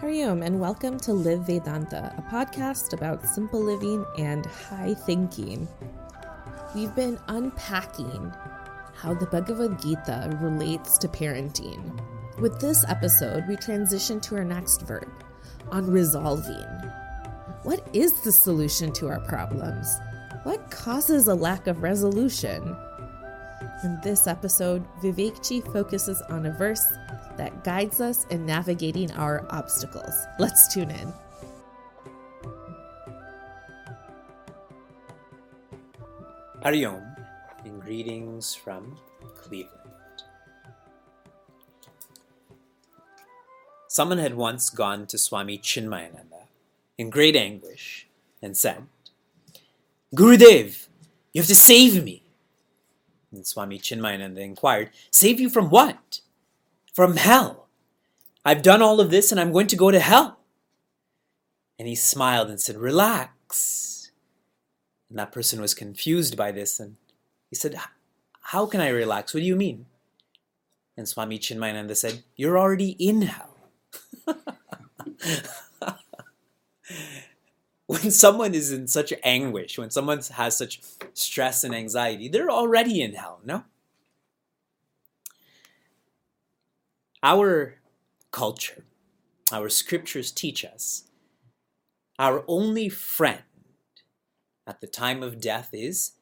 Hariom, and welcome to Live Vedanta, a podcast about simple living and high thinking. We've been unpacking how the Bhagavad Gita relates to parenting. With this episode, we transition to our next verb on resolving. What is the solution to our problems? What causes a lack of resolution? In this episode, Vivekji focuses on a verse that guides us in navigating our obstacles. Let's tune in. Hariom and greetings from Cleveland. Someone had once gone to Swami Chinmayananda in great anguish and said, Gurudev, you have to save me. And Swami Chinmayananda inquired, Save you from what? From hell. I've done all of this and I'm going to go to hell. And he smiled and said, Relax. And that person was confused by this and he said, How can I relax? What do you mean? And Swami Chinmayananda said, You're already in hell. when someone is in such anguish, when someone has such stress and anxiety, they're already in hell, no? Our culture, our scriptures teach us our only friend at the time of death is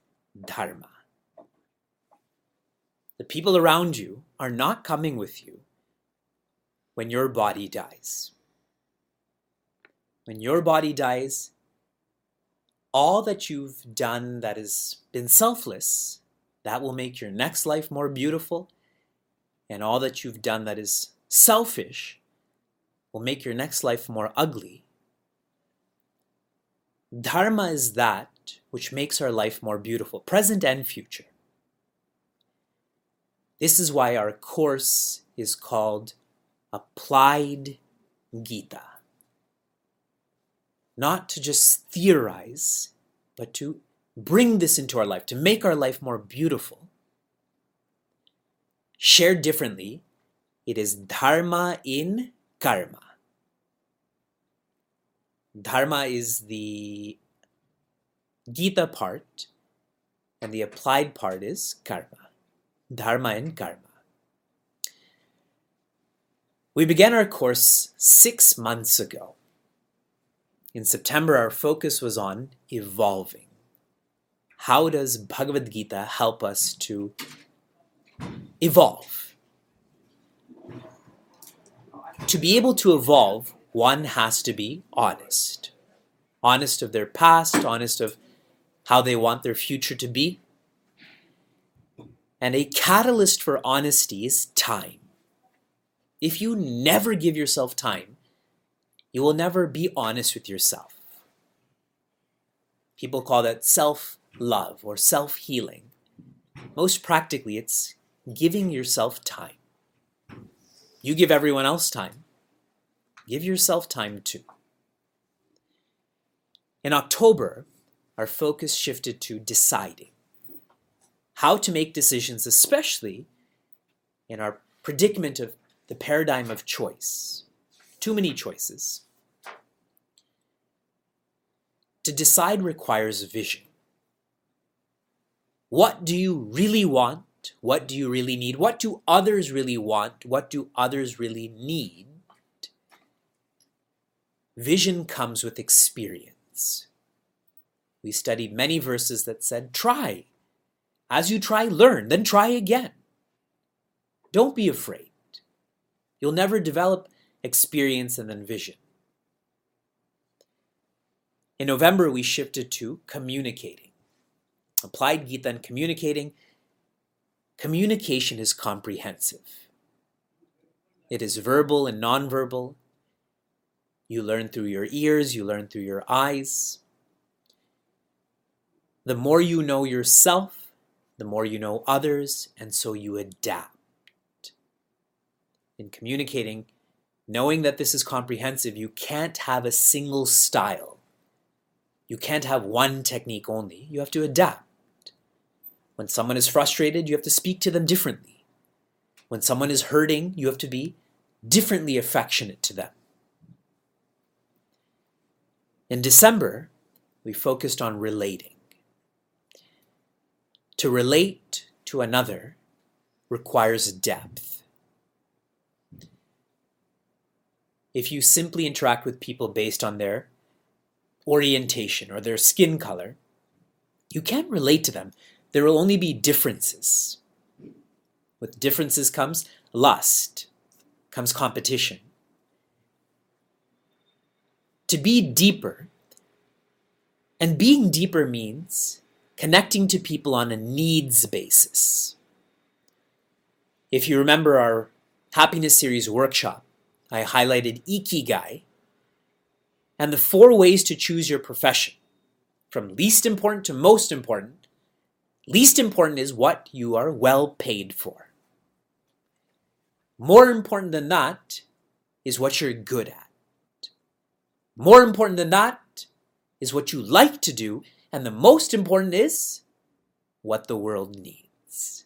dharma. The people around you are not coming with you when your body dies. When your body dies, all that you've done that has been selfless, that will make your next life more beautiful. And all that you've done that is selfish will make your next life more ugly. Dharma is that which makes our life more beautiful, present and future. This is why our course is called Applied Gita. Not to just theorize, but to bring this into our life, to make our life more beautiful. Shared differently, it is Dharma in Karma. Dharma is the Gita part, and the applied part is Karma. Dharma and Karma. We began our course six months ago. In September, our focus was on evolving. How does Bhagavad Gita help us to evolve? To be able to evolve, one has to be honest. Honest of their past, honest of how they want their future to be. And a catalyst for honesty is time. If you never give yourself time, you will never be honest with yourself. People call that self love or self healing. Most practically, it's giving yourself time. You give everyone else time. Give yourself time too. In October, our focus shifted to deciding how to make decisions, especially in our predicament of the paradigm of choice. Too many choices. To decide requires vision. What do you really want? What do you really need? What do others really want? What do others really need? Vision comes with experience. We studied many verses that said, try. As you try, learn, then try again. Don't be afraid. You'll never develop experience and then vision. In November, we shifted to communicating. Applied Gita and communicating Communication is comprehensive. It is verbal and nonverbal. You learn through your ears, you learn through your eyes. The more you know yourself, the more you know others, and so you adapt. In communicating, knowing that this is comprehensive, you can't have a single style. You can't have one technique only. You have to adapt. When someone is frustrated, you have to speak to them differently. When someone is hurting, you have to be differently affectionate to them. In December, we focused on relating. To relate to another requires depth. If you simply interact with people based on their orientation or their skin color, you can't relate to them. There will only be differences. With differences comes lust, comes competition. To be deeper, and being deeper means connecting to people on a needs basis. If you remember our happiness series workshop, I highlighted Ikigai and the four ways to choose your profession from least important to most important. Least important is what you are well paid for. More important than that is what you're good at. More important than that is what you like to do. And the most important is what the world needs.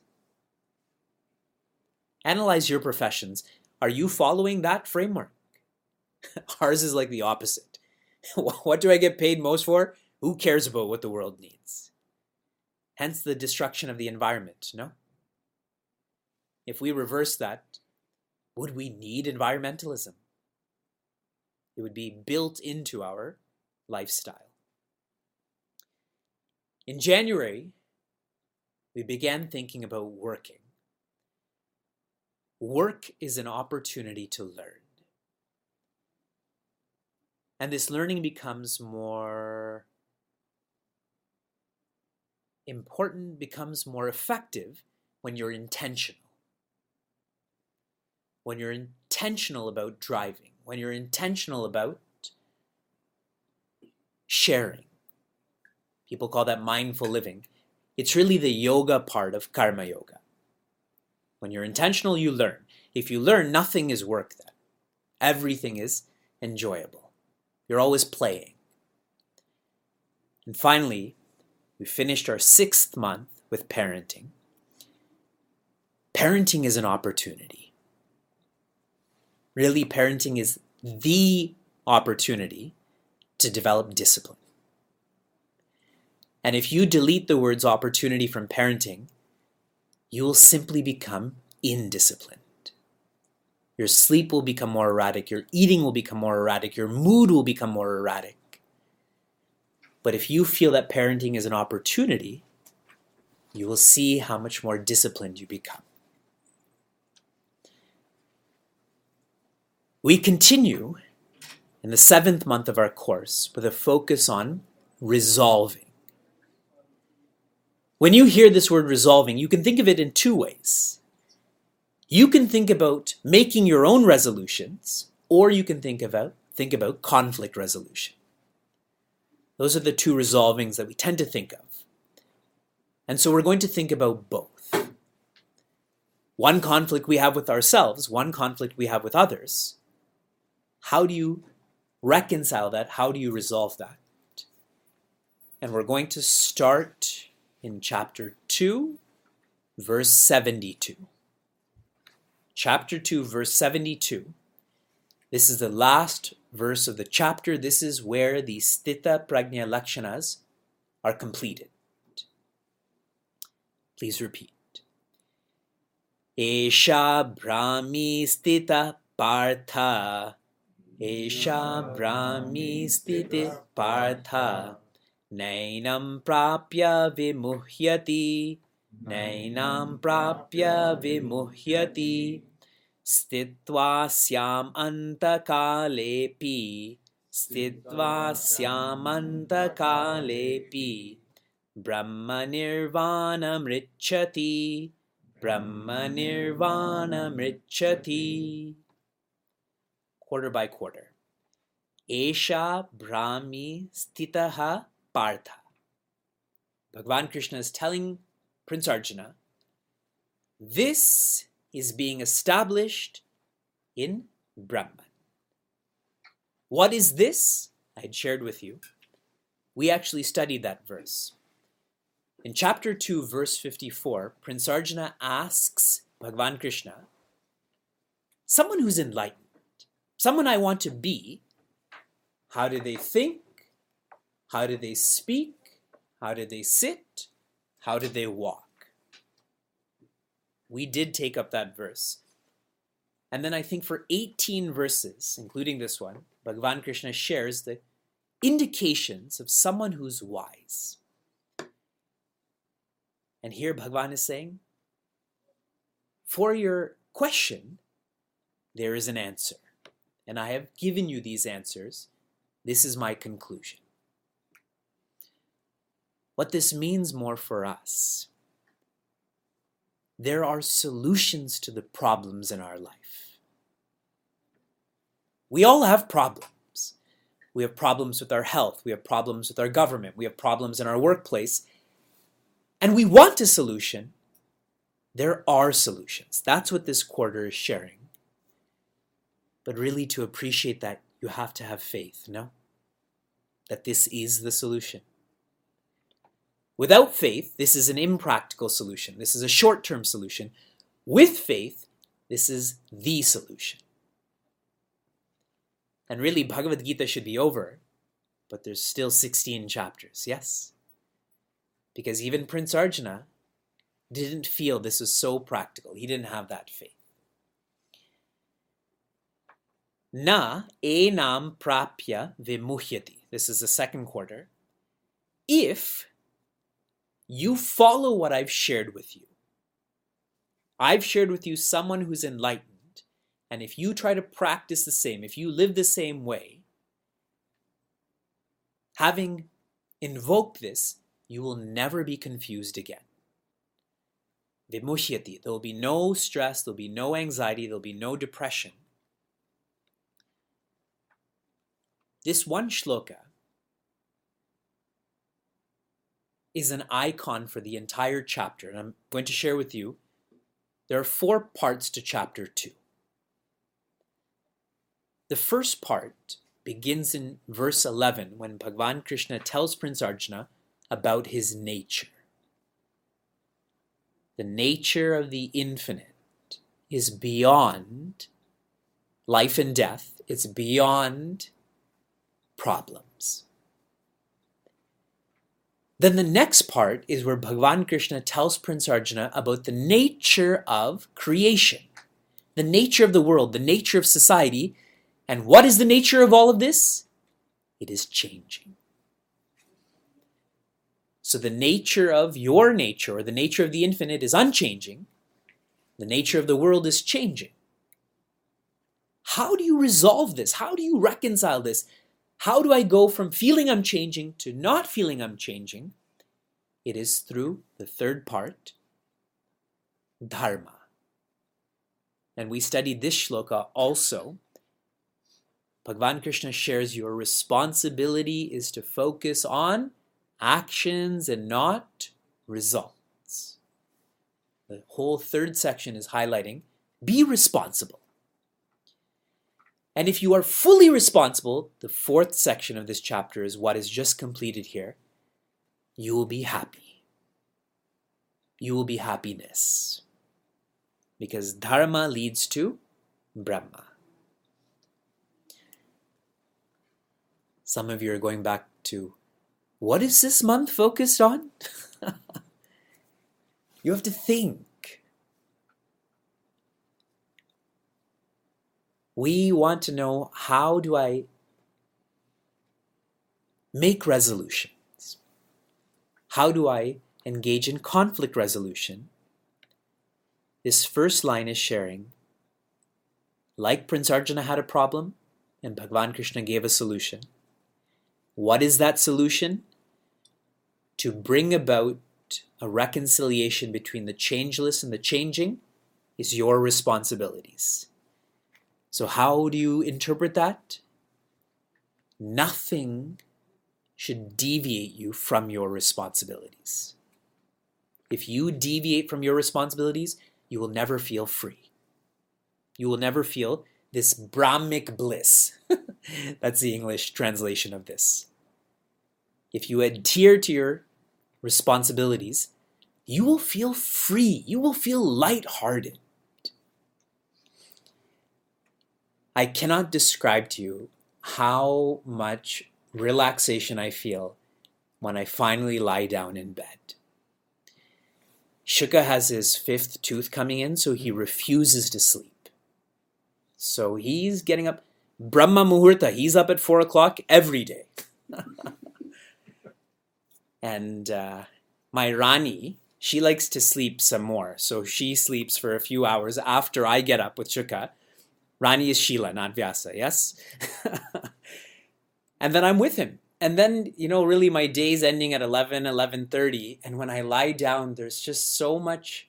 Analyze your professions. Are you following that framework? Ours is like the opposite. what do I get paid most for? Who cares about what the world needs? Hence the destruction of the environment, no? If we reverse that, would we need environmentalism? It would be built into our lifestyle. In January, we began thinking about working. Work is an opportunity to learn. And this learning becomes more important, becomes more effective when you're intentional. When you're intentional about driving when you're intentional about sharing. People call that mindful living. It's really the yoga part of karma yoga. When you're intentional, you learn. If you learn, nothing is work then. Everything is enjoyable. You're always playing. And finally, we finished our sixth month with parenting. Parenting is an opportunity really parenting is the opportunity to develop discipline. And if you delete the words opportunity from parenting, you will simply become indisciplined. Your sleep will become more erratic, your eating will become more erratic, your mood will become more erratic. But if you feel that parenting is an opportunity, you will see how much more disciplined you become. We continue in the seventh month of our course with a focus on resolving. When you hear this word resolving, you can think of it in two ways. You can think about making your own resolutions, or you can think about think about conflict resolution. Those are the two resolvings that we tend to think of. And so we're going to think about both. One conflict we have with ourselves, one conflict we have with others, how do you reconcile that? How do you resolve that? And we're going to start in chapter 2, verse 72. Chapter 2, verse 72. This is the last verse of the chapter. This is where the Sthita Prajna Lakshanas are completed. Please repeat. Esha Brahmi Sthita Partha. Esha Brahmi Sthita Partha. Nainam Prapya Vimuhyati. Nainam Prapya Vimuhyati. स्थित्वा स्याम् स्थित्वा स्यामन्तकालेऽपि ब्रह्मनिर्वाणमृच्छति ब्रह्मनिर्वाणमृच्छति by quarter. Esha Brahmi Stitaha Partha. Bhagavan Krishna is telling Prince Arjuna, this is being established in Brahman. What is this? I had shared with you. We actually studied that verse. In chapter 2, verse 54, Prince Arjuna asks Bhagavan Krishna, someone who's enlightened, someone I want to be, how do they think? How do they speak? How do they sit? How do they walk? We did take up that verse. And then I think for 18 verses, including this one, Bhagavan Krishna shares the indications of someone who's wise. And here Bhagavan is saying, for your question, there is an answer. And I have given you these answers. This is my conclusion. What this means more for us there are solutions to the problems in our life. We all have problems. We have problems with our health, we have problems with our government, we have problems in our workplace, and we want a solution. There are solutions. That's what this quarter is sharing. But really, to appreciate that, you have to have faith, no? That this is the solution. Without faith, this is an impractical solution. This is a short term solution. With faith, this is the solution. And really, Bhagavad Gita should be over, but there's still 16 chapters, yes? Because even Prince Arjuna didn't feel this was so practical. He didn't have that faith. Na enam prapya vimuhyati. This is the second quarter. If you follow what I've shared with you. I've shared with you someone who's enlightened, and if you try to practice the same, if you live the same way, having invoked this, you will never be confused again. There will be no stress, there'll be no anxiety, there'll be no depression. This one shloka is an icon for the entire chapter. And I'm going to share with you there are four parts to chapter 2. The first part begins in verse 11 when Bhagavan Krishna tells Prince Arjuna about his nature. The nature of the infinite is beyond life and death, it's beyond problems. Then the next part is where Bhagavan Krishna tells Prince Arjuna about the nature of creation, the nature of the world, the nature of society. And what is the nature of all of this? It is changing. So the nature of your nature, or the nature of the infinite, is unchanging. The nature of the world is changing. How do you resolve this? How do you reconcile this? How do I go from feeling I'm changing to not feeling I'm changing? It is through the third part, dharma. And we studied this shloka also. Bhagavan Krishna shares your responsibility is to focus on actions and not results. The whole third section is highlighting be responsible. And if you are fully responsible, the fourth section of this chapter is what is just completed here. You will be happy. You will be happiness. Because dharma leads to Brahma. Some of you are going back to what is this month focused on? you have to think. We want to know how do I make resolutions? How do I engage in conflict resolution? This first line is sharing, like Prince Arjuna had a problem and Bhagavan Krishna gave a solution. What is that solution? To bring about a reconciliation between the changeless and the changing is your responsibilities. So, how do you interpret that? Nothing should deviate you from your responsibilities. If you deviate from your responsibilities, you will never feel free. You will never feel this Brahmic bliss. That's the English translation of this. If you adhere to your responsibilities, you will feel free. You will feel lighthearted. I cannot describe to you how much relaxation I feel when I finally lie down in bed. Shuka has his fifth tooth coming in, so he refuses to sleep. So he's getting up. Brahma Muhurta, he's up at four o'clock every day. and uh, my Rani, she likes to sleep some more. So she sleeps for a few hours after I get up with Shuka. Rani is Sheila, not Vyasa, yes? and then I'm with him. And then, you know, really my day's ending at 11, 11.30. And when I lie down, there's just so much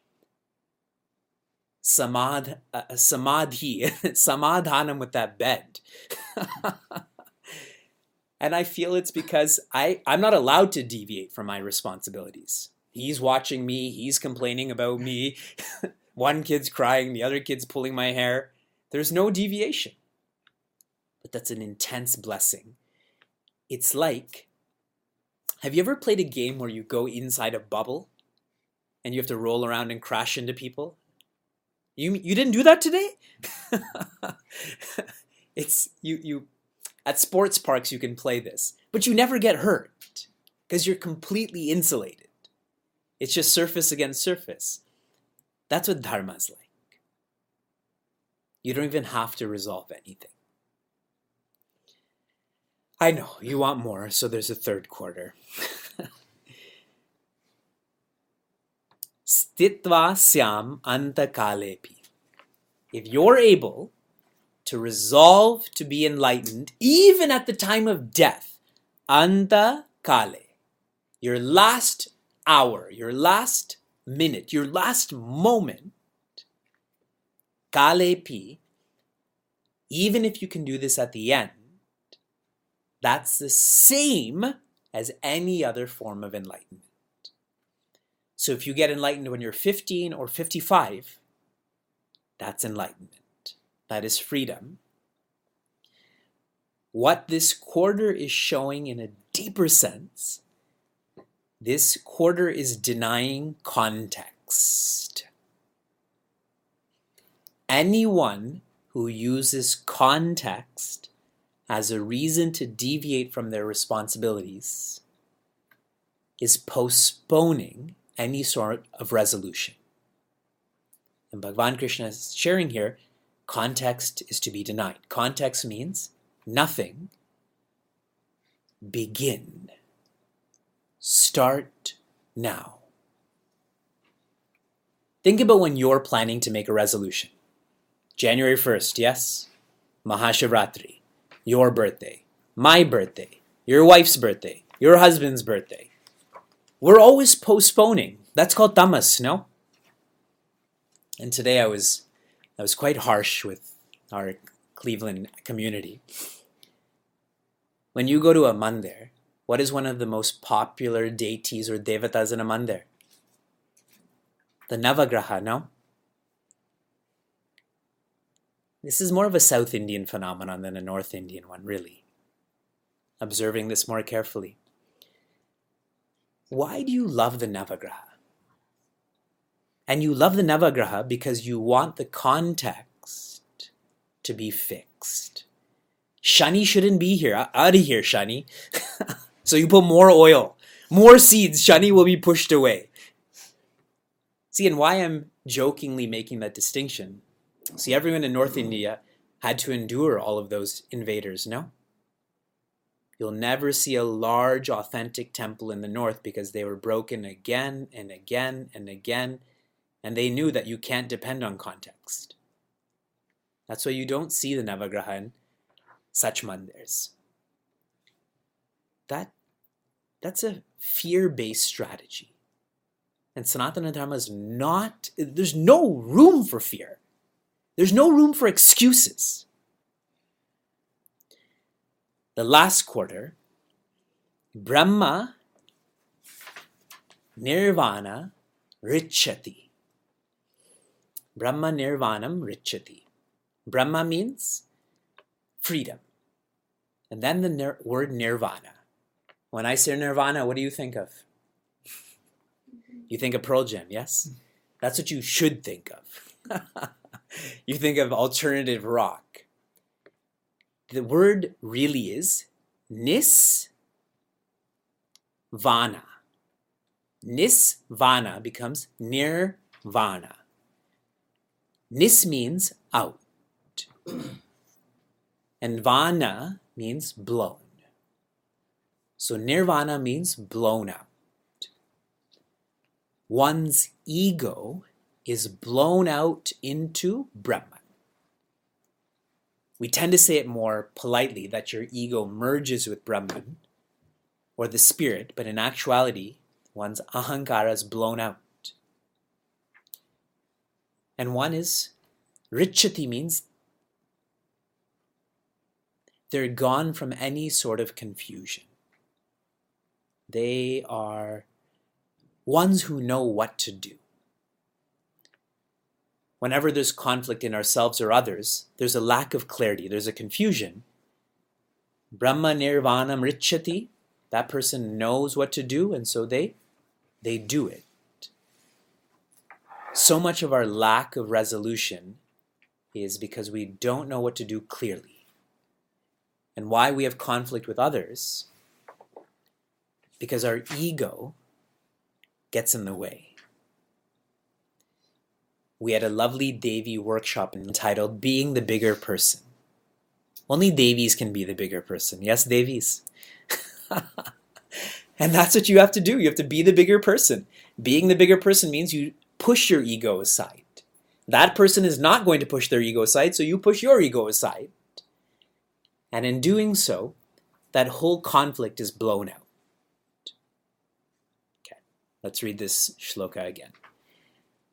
samad, uh, samadhi, samadhanam with that bed. and I feel it's because I, I'm not allowed to deviate from my responsibilities. He's watching me, he's complaining about me. One kid's crying, the other kid's pulling my hair. There's no deviation. But that's an intense blessing. It's like have you ever played a game where you go inside a bubble and you have to roll around and crash into people? You you didn't do that today? it's you you at sports parks you can play this, but you never get hurt because you're completely insulated. It's just surface against surface. That's what dharma is like. You don't even have to resolve anything. I know, you want more, so there's a third quarter. Stitva syam antakalepi. If you're able to resolve to be enlightened, even at the time of death, anta kale, your last hour, your last minute, your last moment, kalepi, even if you can do this at the end, that's the same as any other form of enlightenment. So if you get enlightened when you're 15 or 55, that's enlightenment. That is freedom. What this quarter is showing in a deeper sense, this quarter is denying context. Anyone who uses context as a reason to deviate from their responsibilities is postponing any sort of resolution. And Bhagavan Krishna is sharing here context is to be denied. Context means nothing. Begin. Start now. Think about when you're planning to make a resolution. January 1st, yes? Mahashivratri your birthday, my birthday, your wife's birthday, your husband's birthday. We're always postponing. That's called tamas, no? And today I was I was quite harsh with our Cleveland community. When you go to a mandir, what is one of the most popular deities or devatas in a mandir? The Navagraha, no? This is more of a South Indian phenomenon than a North Indian one, really. Observing this more carefully. Why do you love the Navagraha? And you love the Navagraha because you want the context to be fixed. Shani shouldn't be here. Out of here, Shani. so you put more oil, more seeds. Shani will be pushed away. See, and why I'm jokingly making that distinction See, everyone in North India had to endure all of those invaders, no? You'll never see a large, authentic temple in the north because they were broken again and again and again, and they knew that you can't depend on context. That's why you don't see the Navagraha in such mandirs. That, that's a fear based strategy. And Sanatana Dharma is not, there's no room for fear. There's no room for excuses. The last quarter, Brahma Nirvana Richati. Brahma Nirvanam Richati. Brahma means freedom. And then the nir- word nirvana. When I say nirvana, what do you think of? You think of Pearl Jam, yes? Mm-hmm. That's what you should think of. you think of alternative rock. The word really is nis vana. Nisvana becomes nirvana. Nis means out, and vana means blown. So nirvana means blown out. One's ego is blown out into Brahman. We tend to say it more politely that your ego merges with Brahman or the spirit, but in actuality, one's ahankara is blown out. And one is richati means they're gone from any sort of confusion. They are ones who know what to do. Whenever there's conflict in ourselves or others, there's a lack of clarity, there's a confusion. Brahma nirvana richati, that person knows what to do, and so they they do it. So much of our lack of resolution is because we don't know what to do clearly. And why we have conflict with others? Because our ego gets in the way. We had a lovely Devi workshop entitled Being the Bigger Person. Only Devis can be the bigger person. Yes, Devis. and that's what you have to do. You have to be the bigger person. Being the bigger person means you push your ego aside. That person is not going to push their ego aside, so you push your ego aside. And in doing so, that whole conflict is blown out. Okay, let's read this shloka again.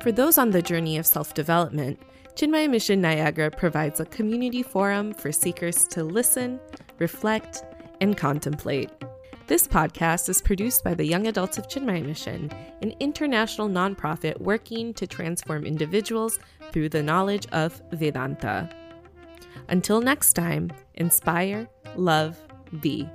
For those on the journey of self-development, Chinmaya Mission Niagara provides a community forum for seekers to listen, reflect, and contemplate. This podcast is produced by the Young Adults of Chinmaya Mission, an international nonprofit working to transform individuals through the knowledge of Vedanta. Until next time, inspire, love, be.